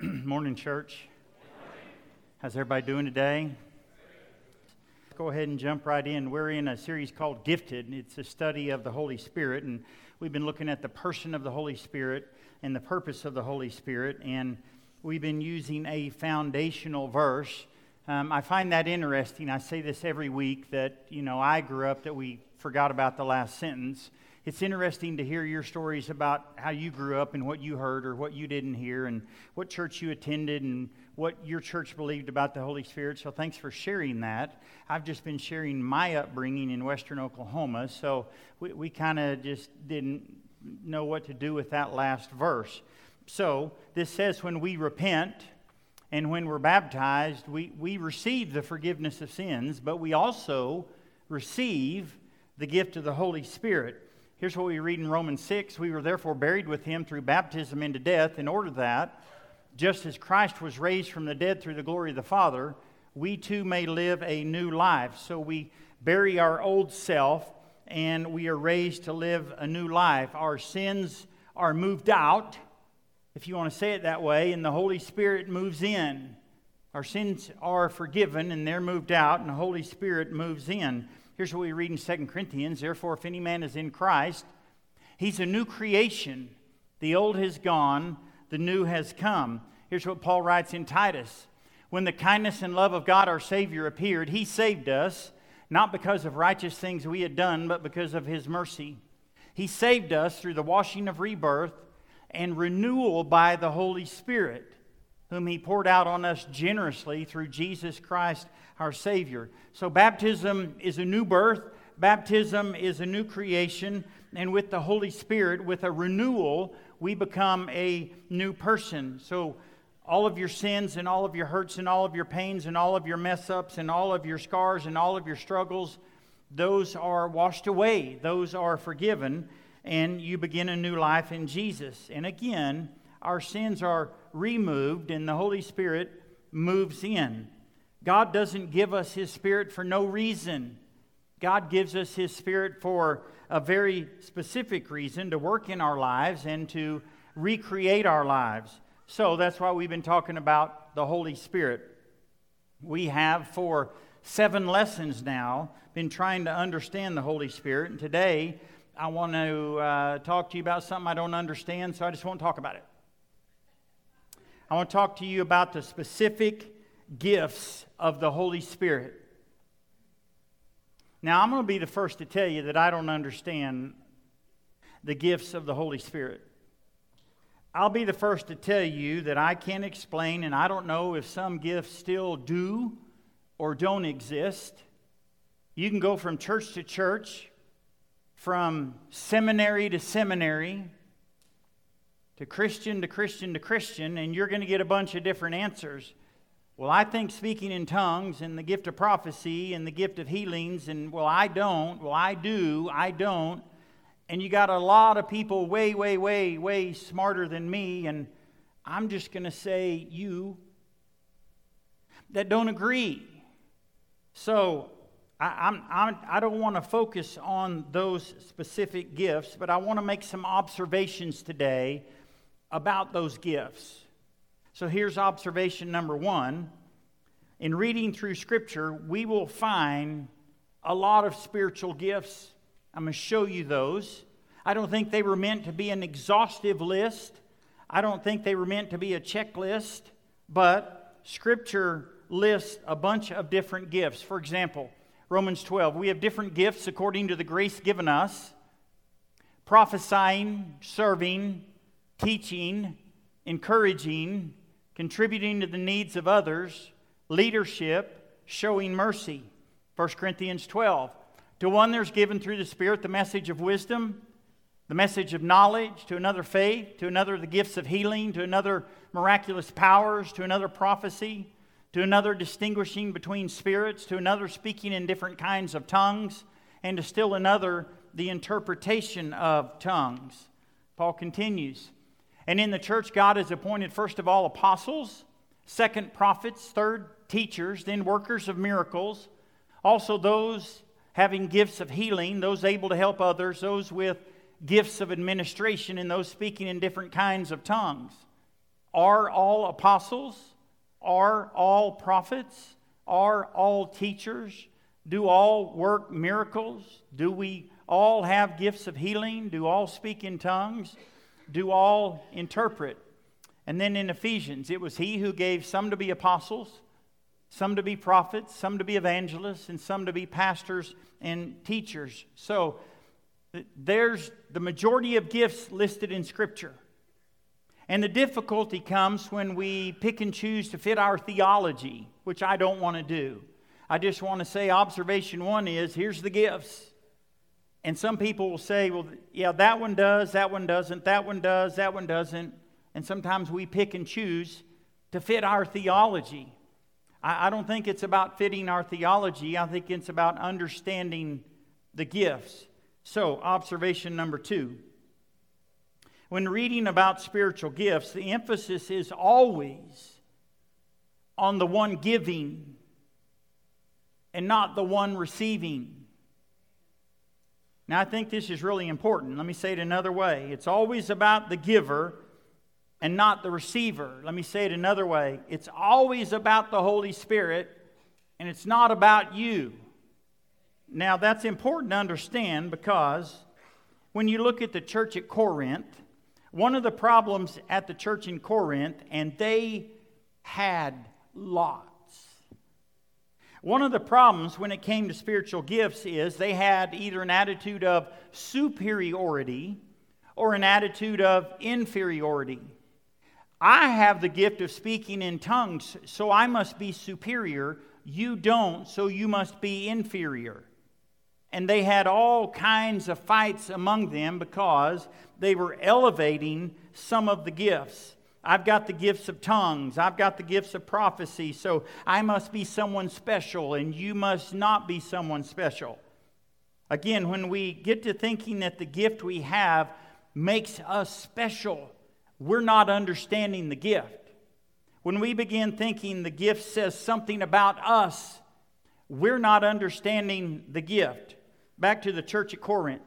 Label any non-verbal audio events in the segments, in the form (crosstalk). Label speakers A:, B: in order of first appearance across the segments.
A: (clears throat) Morning, church. How's everybody doing today? Go ahead and jump right in. We're in a series called Gifted. It's a study of the Holy Spirit, and we've been looking at the person of the Holy Spirit and the purpose of the Holy Spirit, and we've been using a foundational verse. Um, I find that interesting. I say this every week that, you know, I grew up that we forgot about the last sentence it's interesting to hear your stories about how you grew up and what you heard or what you didn't hear and what church you attended and what your church believed about the Holy Spirit. So thanks for sharing that. I've just been sharing my upbringing in Western Oklahoma, so we, we kind of just didn't know what to do with that last verse. So this says when we repent and when we're baptized, we, we receive the forgiveness of sins, but we also receive the gift of the Holy Spirit. Here's what we read in Romans 6 We were therefore buried with him through baptism into death, in order that, just as Christ was raised from the dead through the glory of the Father, we too may live a new life. So we bury our old self and we are raised to live a new life. Our sins are moved out, if you want to say it that way, and the Holy Spirit moves in. Our sins are forgiven and they're moved out, and the Holy Spirit moves in. Here's what we read in 2 Corinthians Therefore, if any man is in Christ, he's a new creation. The old has gone, the new has come. Here's what Paul writes in Titus When the kindness and love of God our Savior appeared, he saved us, not because of righteous things we had done, but because of his mercy. He saved us through the washing of rebirth and renewal by the Holy Spirit whom he poured out on us generously through Jesus Christ our Savior. So, baptism is a new birth, baptism is a new creation, and with the Holy Spirit, with a renewal, we become a new person. So, all of your sins and all of your hurts and all of your pains and all of your mess ups and all of your scars and all of your struggles, those are washed away, those are forgiven, and you begin a new life in Jesus. And again, our sins are removed and the Holy Spirit moves in. God doesn't give us His Spirit for no reason. God gives us His Spirit for a very specific reason to work in our lives and to recreate our lives. So that's why we've been talking about the Holy Spirit. We have for seven lessons now been trying to understand the Holy Spirit. And today I want to uh, talk to you about something I don't understand, so I just won't talk about it. I want to talk to you about the specific gifts of the Holy Spirit. Now, I'm going to be the first to tell you that I don't understand the gifts of the Holy Spirit. I'll be the first to tell you that I can't explain, and I don't know if some gifts still do or don't exist. You can go from church to church, from seminary to seminary, to Christian to Christian to Christian, and you're going to get a bunch of different answers. Well, I think speaking in tongues and the gift of prophecy and the gift of healings, and well, I don't, well, I do, I don't. And you got a lot of people way, way, way, way smarter than me, and I'm just going to say you that don't agree. So I, I'm, I'm, I do not want to focus on those specific gifts, but I want to make some observations today about those gifts. So here's observation number one. In reading through Scripture, we will find a lot of spiritual gifts. I'm going to show you those. I don't think they were meant to be an exhaustive list. I don't think they were meant to be a checklist, but Scripture lists a bunch of different gifts. For example, Romans 12, we have different gifts according to the grace given us prophesying, serving, teaching, encouraging, contributing to the needs of others, leadership, showing mercy. 1 Corinthians 12. To one there's given through the Spirit the message of wisdom, the message of knowledge, to another faith, to another the gifts of healing, to another miraculous powers, to another prophecy, to another distinguishing between spirits, to another speaking in different kinds of tongues, and to still another the interpretation of tongues. Paul continues. And in the church, God has appointed first of all apostles, second prophets, third teachers, then workers of miracles, also those having gifts of healing, those able to help others, those with gifts of administration, and those speaking in different kinds of tongues. Are all apostles? Are all prophets? Are all teachers? Do all work miracles? Do we all have gifts of healing? Do all speak in tongues? Do all interpret? And then in Ephesians, it was he who gave some to be apostles, some to be prophets, some to be evangelists, and some to be pastors and teachers. So there's the majority of gifts listed in Scripture. And the difficulty comes when we pick and choose to fit our theology, which I don't want to do. I just want to say observation one is here's the gifts. And some people will say, well, yeah, that one does, that one doesn't, that one does, that one doesn't. And sometimes we pick and choose to fit our theology. I, I don't think it's about fitting our theology, I think it's about understanding the gifts. So, observation number two when reading about spiritual gifts, the emphasis is always on the one giving and not the one receiving. Now, I think this is really important. Let me say it another way it's always about the giver and not the receiver. Let me say it another way it's always about the Holy Spirit and it's not about you. Now, that's important to understand because when you look at the church at Corinth, one of the problems at the church in Corinth, and they had lots. One of the problems when it came to spiritual gifts is they had either an attitude of superiority or an attitude of inferiority. I have the gift of speaking in tongues, so I must be superior. You don't, so you must be inferior. And they had all kinds of fights among them because they were elevating some of the gifts. I've got the gifts of tongues. I've got the gifts of prophecy. So I must be someone special, and you must not be someone special. Again, when we get to thinking that the gift we have makes us special, we're not understanding the gift. When we begin thinking the gift says something about us, we're not understanding the gift. Back to the church at Corinth.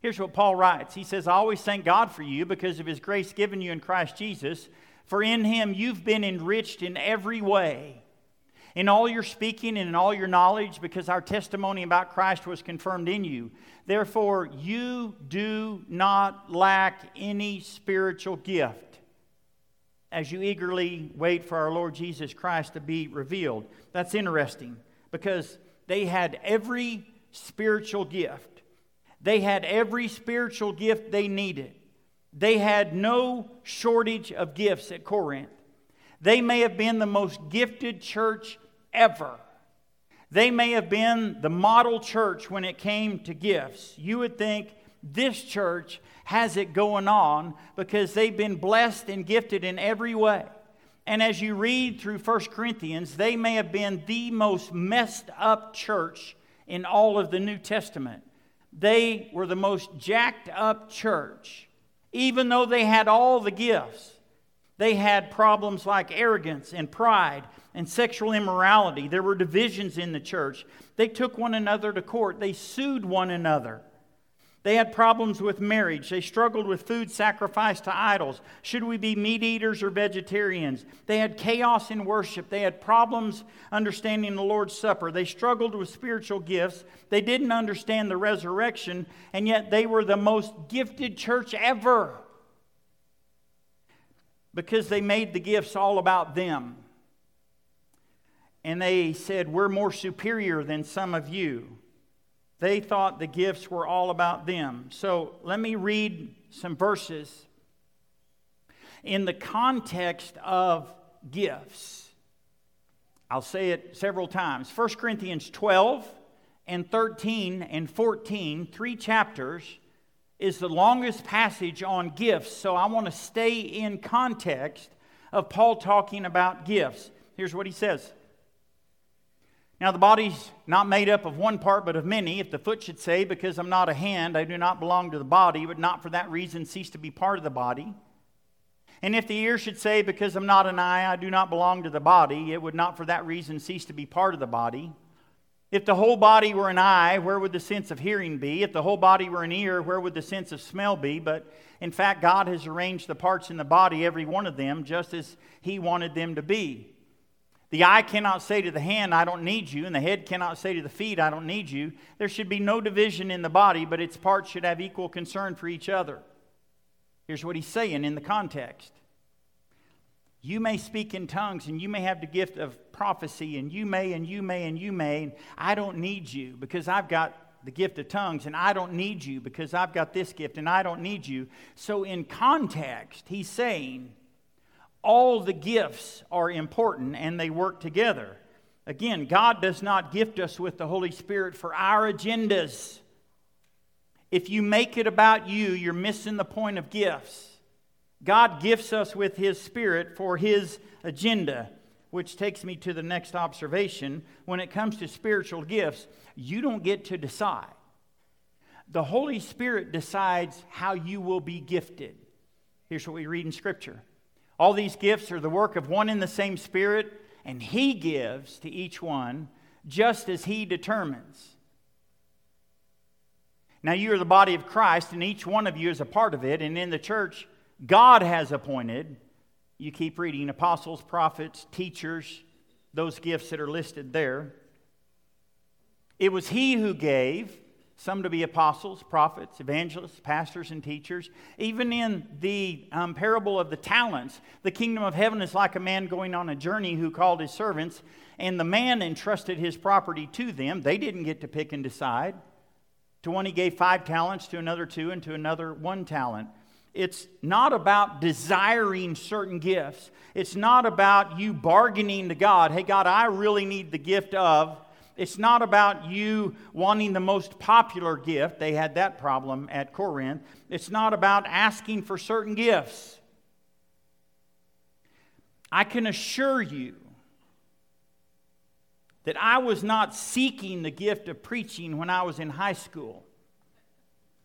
A: Here's what Paul writes He says, I always thank God for you because of his grace given you in Christ Jesus, for in him you've been enriched in every way. In all your speaking and in all your knowledge, because our testimony about Christ was confirmed in you. Therefore, you do not lack any spiritual gift as you eagerly wait for our Lord Jesus Christ to be revealed. That's interesting because they had every spiritual gift. They had every spiritual gift they needed. They had no shortage of gifts at Corinth. They may have been the most gifted church ever. They may have been the model church when it came to gifts. You would think this church has it going on because they've been blessed and gifted in every way. And as you read through 1 Corinthians, they may have been the most messed up church in all of the New Testament. They were the most jacked up church, even though they had all the gifts. They had problems like arrogance and pride and sexual immorality. There were divisions in the church. They took one another to court, they sued one another. They had problems with marriage. They struggled with food sacrificed to idols. Should we be meat eaters or vegetarians? They had chaos in worship. They had problems understanding the Lord's Supper. They struggled with spiritual gifts. They didn't understand the resurrection, and yet they were the most gifted church ever because they made the gifts all about them. And they said, We're more superior than some of you. They thought the gifts were all about them. So let me read some verses in the context of gifts. I'll say it several times. 1 Corinthians 12 and 13 and 14, three chapters, is the longest passage on gifts. So I want to stay in context of Paul talking about gifts. Here's what he says now, the body's not made up of one part, but of many. If the foot should say, Because I'm not a hand, I do not belong to the body, but not for that reason cease to be part of the body. And if the ear should say, Because I'm not an eye, I do not belong to the body, it would not for that reason cease to be part of the body. If the whole body were an eye, where would the sense of hearing be? If the whole body were an ear, where would the sense of smell be? But in fact, God has arranged the parts in the body, every one of them, just as He wanted them to be. The eye cannot say to the hand, I don't need you, and the head cannot say to the feet, I don't need you. There should be no division in the body, but its parts should have equal concern for each other. Here's what he's saying in the context You may speak in tongues, and you may have the gift of prophecy, and you may, and you may, and you may. And I don't need you because I've got the gift of tongues, and I don't need you because I've got this gift, and I don't need you. So, in context, he's saying, all the gifts are important and they work together. Again, God does not gift us with the Holy Spirit for our agendas. If you make it about you, you're missing the point of gifts. God gifts us with His Spirit for His agenda, which takes me to the next observation. When it comes to spiritual gifts, you don't get to decide. The Holy Spirit decides how you will be gifted. Here's what we read in Scripture all these gifts are the work of one and the same Spirit, and He gives to each one just as He determines. Now, you are the body of Christ, and each one of you is a part of it. And in the church, God has appointed, you keep reading, apostles, prophets, teachers, those gifts that are listed there. It was He who gave some to be apostles, prophets, evangelists, pastors, and teachers. Even in the um, parable of the talents, the kingdom of heaven is like a man going on a journey who called his servants, and the man entrusted his property to them. They didn't get to pick and decide. To one, he gave five talents, to another, two, and to another, one talent. It's not about desiring certain gifts. It's not about you bargaining to God, hey, God, I really need the gift of it's not about you wanting the most popular gift. They had that problem at Corinth. It's not about asking for certain gifts. I can assure you that I was not seeking the gift of preaching when I was in high school.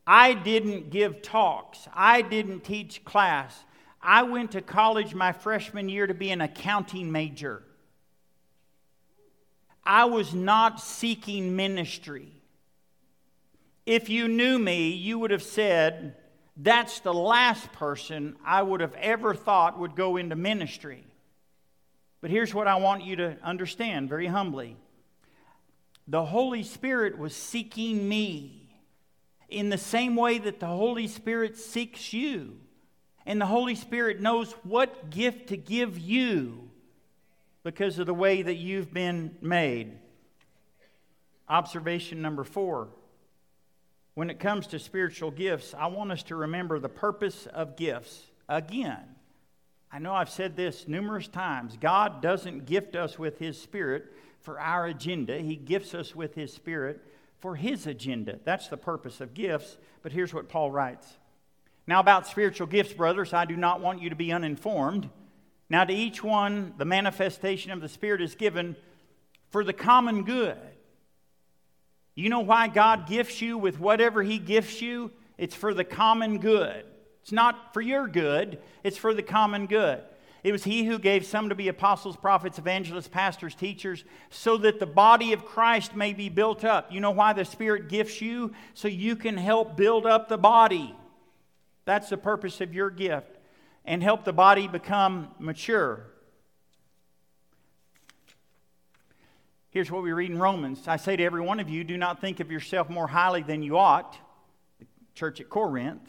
A: I didn't give talks, I didn't teach class. I went to college my freshman year to be an accounting major. I was not seeking ministry. If you knew me, you would have said, That's the last person I would have ever thought would go into ministry. But here's what I want you to understand very humbly the Holy Spirit was seeking me in the same way that the Holy Spirit seeks you. And the Holy Spirit knows what gift to give you because of the way that you've been made. Observation number four. When it comes to spiritual gifts, I want us to remember the purpose of gifts. Again, I know I've said this numerous times. God doesn't gift us with His Spirit for our agenda, He gifts us with His Spirit for His agenda. That's the purpose of gifts. But here's what Paul writes Now, about spiritual gifts, brothers, I do not want you to be uninformed. Now, to each one, the manifestation of the Spirit is given for the common good. You know why God gifts you with whatever He gifts you? It's for the common good. It's not for your good, it's for the common good. It was He who gave some to be apostles, prophets, evangelists, pastors, teachers, so that the body of Christ may be built up. You know why the Spirit gifts you? So you can help build up the body. That's the purpose of your gift and help the body become mature. Here's what we read in Romans. I say to every one of you, do not think of yourself more highly than you ought. The church at Corinth.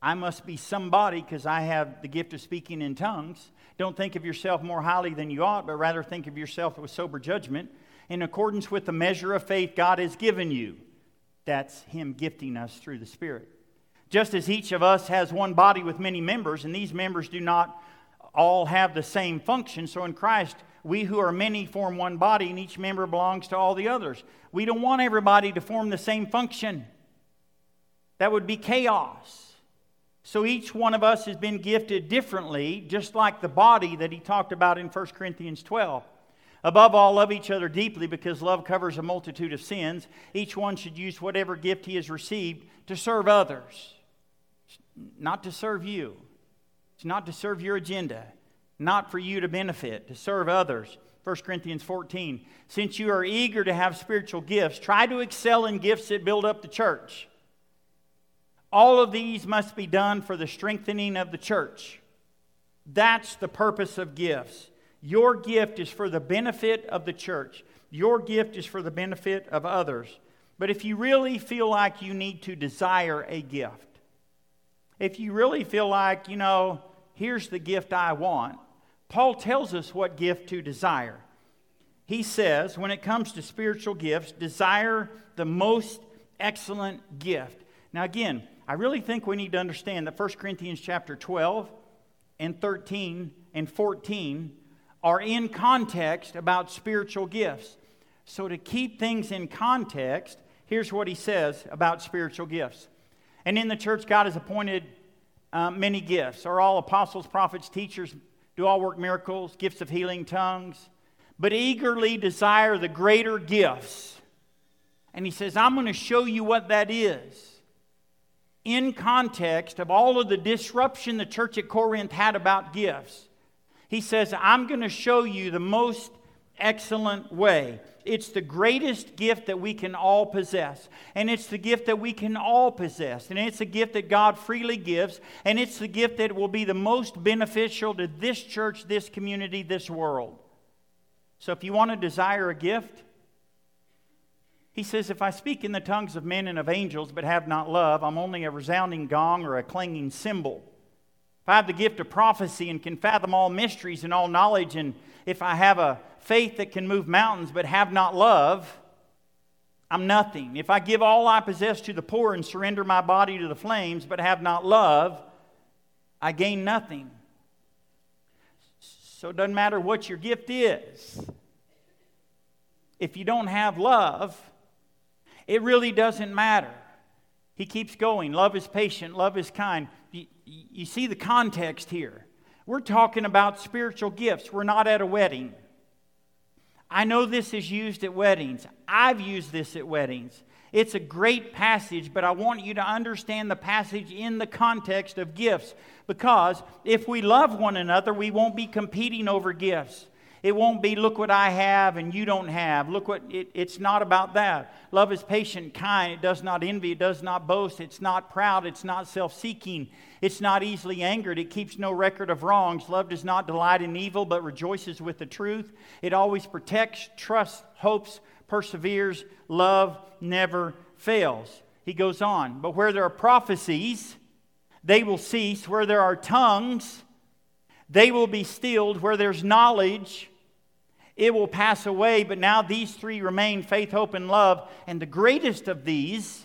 A: I must be somebody because I have the gift of speaking in tongues. Don't think of yourself more highly than you ought, but rather think of yourself with sober judgment in accordance with the measure of faith God has given you. That's Him gifting us through the Spirit. Just as each of us has one body with many members, and these members do not all have the same function, so in Christ, we who are many form one body, and each member belongs to all the others. We don't want everybody to form the same function. That would be chaos. So each one of us has been gifted differently, just like the body that he talked about in 1 Corinthians 12. Above all, love each other deeply because love covers a multitude of sins. Each one should use whatever gift he has received to serve others not to serve you, it's not to serve your agenda, not for you to benefit, to serve others. 1 Corinthians 14. Since you are eager to have spiritual gifts, try to excel in gifts that build up the church. All of these must be done for the strengthening of the church. That's the purpose of gifts. Your gift is for the benefit of the church. Your gift is for the benefit of others. But if you really feel like you need to desire a gift, if you really feel like, you know, here's the gift I want, Paul tells us what gift to desire. He says, when it comes to spiritual gifts, desire the most excellent gift. Now, again, I really think we need to understand that 1 Corinthians chapter 12 and 13 and 14 are in context about spiritual gifts. So, to keep things in context, here's what he says about spiritual gifts. And in the church, God has appointed uh, many gifts. Are all apostles, prophets, teachers, do all work miracles, gifts of healing, tongues? But eagerly desire the greater gifts. And he says, I'm going to show you what that is. In context of all of the disruption the church at Corinth had about gifts, he says, I'm going to show you the most excellent way. It's the greatest gift that we can all possess. And it's the gift that we can all possess. And it's a gift that God freely gives. And it's the gift that will be the most beneficial to this church, this community, this world. So if you want to desire a gift, he says, If I speak in the tongues of men and of angels but have not love, I'm only a resounding gong or a clanging cymbal. If I have the gift of prophecy and can fathom all mysteries and all knowledge, and if I have a faith that can move mountains but have not love, I'm nothing. If I give all I possess to the poor and surrender my body to the flames but have not love, I gain nothing. So it doesn't matter what your gift is. If you don't have love, it really doesn't matter. He keeps going. Love is patient, love is kind. You, you see the context here. We're talking about spiritual gifts. We're not at a wedding. I know this is used at weddings. I've used this at weddings. It's a great passage, but I want you to understand the passage in the context of gifts because if we love one another, we won't be competing over gifts. It won't be, look what I have and you don't have. Look what, it, it's not about that. Love is patient, kind. It does not envy. It does not boast. It's not proud. It's not self seeking. It's not easily angered. It keeps no record of wrongs. Love does not delight in evil, but rejoices with the truth. It always protects, trusts, hopes, perseveres. Love never fails. He goes on. But where there are prophecies, they will cease. Where there are tongues, they will be stilled. Where there's knowledge, it will pass away, but now these three remain faith, hope, and love. And the greatest of these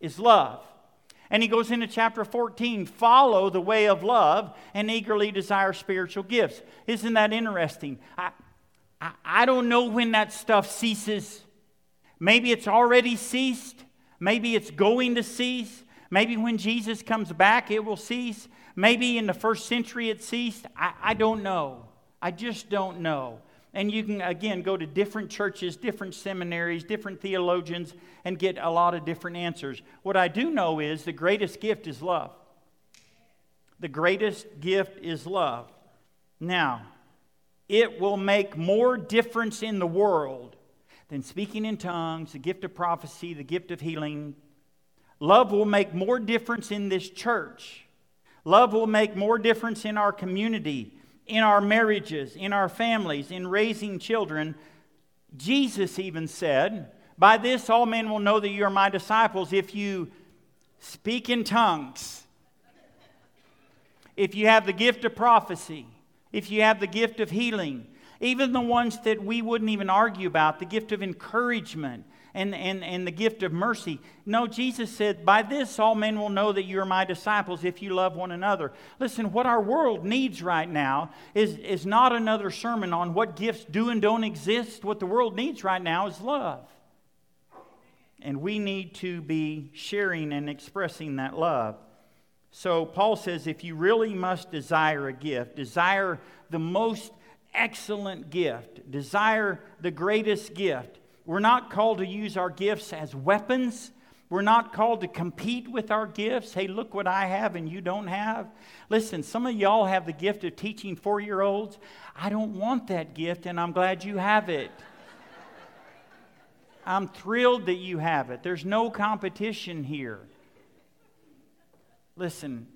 A: is love. And he goes into chapter 14 follow the way of love and eagerly desire spiritual gifts. Isn't that interesting? I, I, I don't know when that stuff ceases. Maybe it's already ceased. Maybe it's going to cease. Maybe when Jesus comes back, it will cease. Maybe in the first century it ceased. I, I don't know. I just don't know. And you can, again, go to different churches, different seminaries, different theologians, and get a lot of different answers. What I do know is the greatest gift is love. The greatest gift is love. Now, it will make more difference in the world than speaking in tongues, the gift of prophecy, the gift of healing. Love will make more difference in this church. Love will make more difference in our community in our marriages, in our families, in raising children. Jesus even said, By this all men will know that you are my disciples if you speak in tongues, if you have the gift of prophecy, if you have the gift of healing, even the ones that we wouldn't even argue about, the gift of encouragement, and, and, and the gift of mercy. No, Jesus said, By this all men will know that you are my disciples if you love one another. Listen, what our world needs right now is, is not another sermon on what gifts do and don't exist. What the world needs right now is love. And we need to be sharing and expressing that love. So Paul says if you really must desire a gift, desire the most excellent gift, desire the greatest gift, we're not called to use our gifts as weapons, We're not called to compete with our gifts. Hey, look what I have and you don't have. Listen, some of y'all have the gift of teaching four year olds. I don't want that gift, and I'm glad you have it. (laughs) I'm thrilled that you have it. There's no competition here. Listen,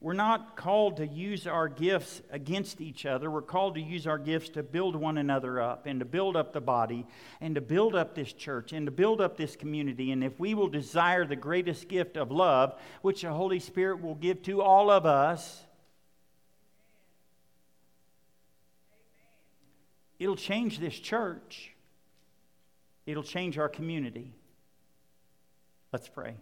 A: we're not called to use our gifts against each other. We're called to use our gifts to build one another up and to build up the body and to build up this church and to build up this community. And if we will desire the greatest gift of love, which the Holy Spirit will give to all of us, it'll change this church, it'll change our community. Let's pray.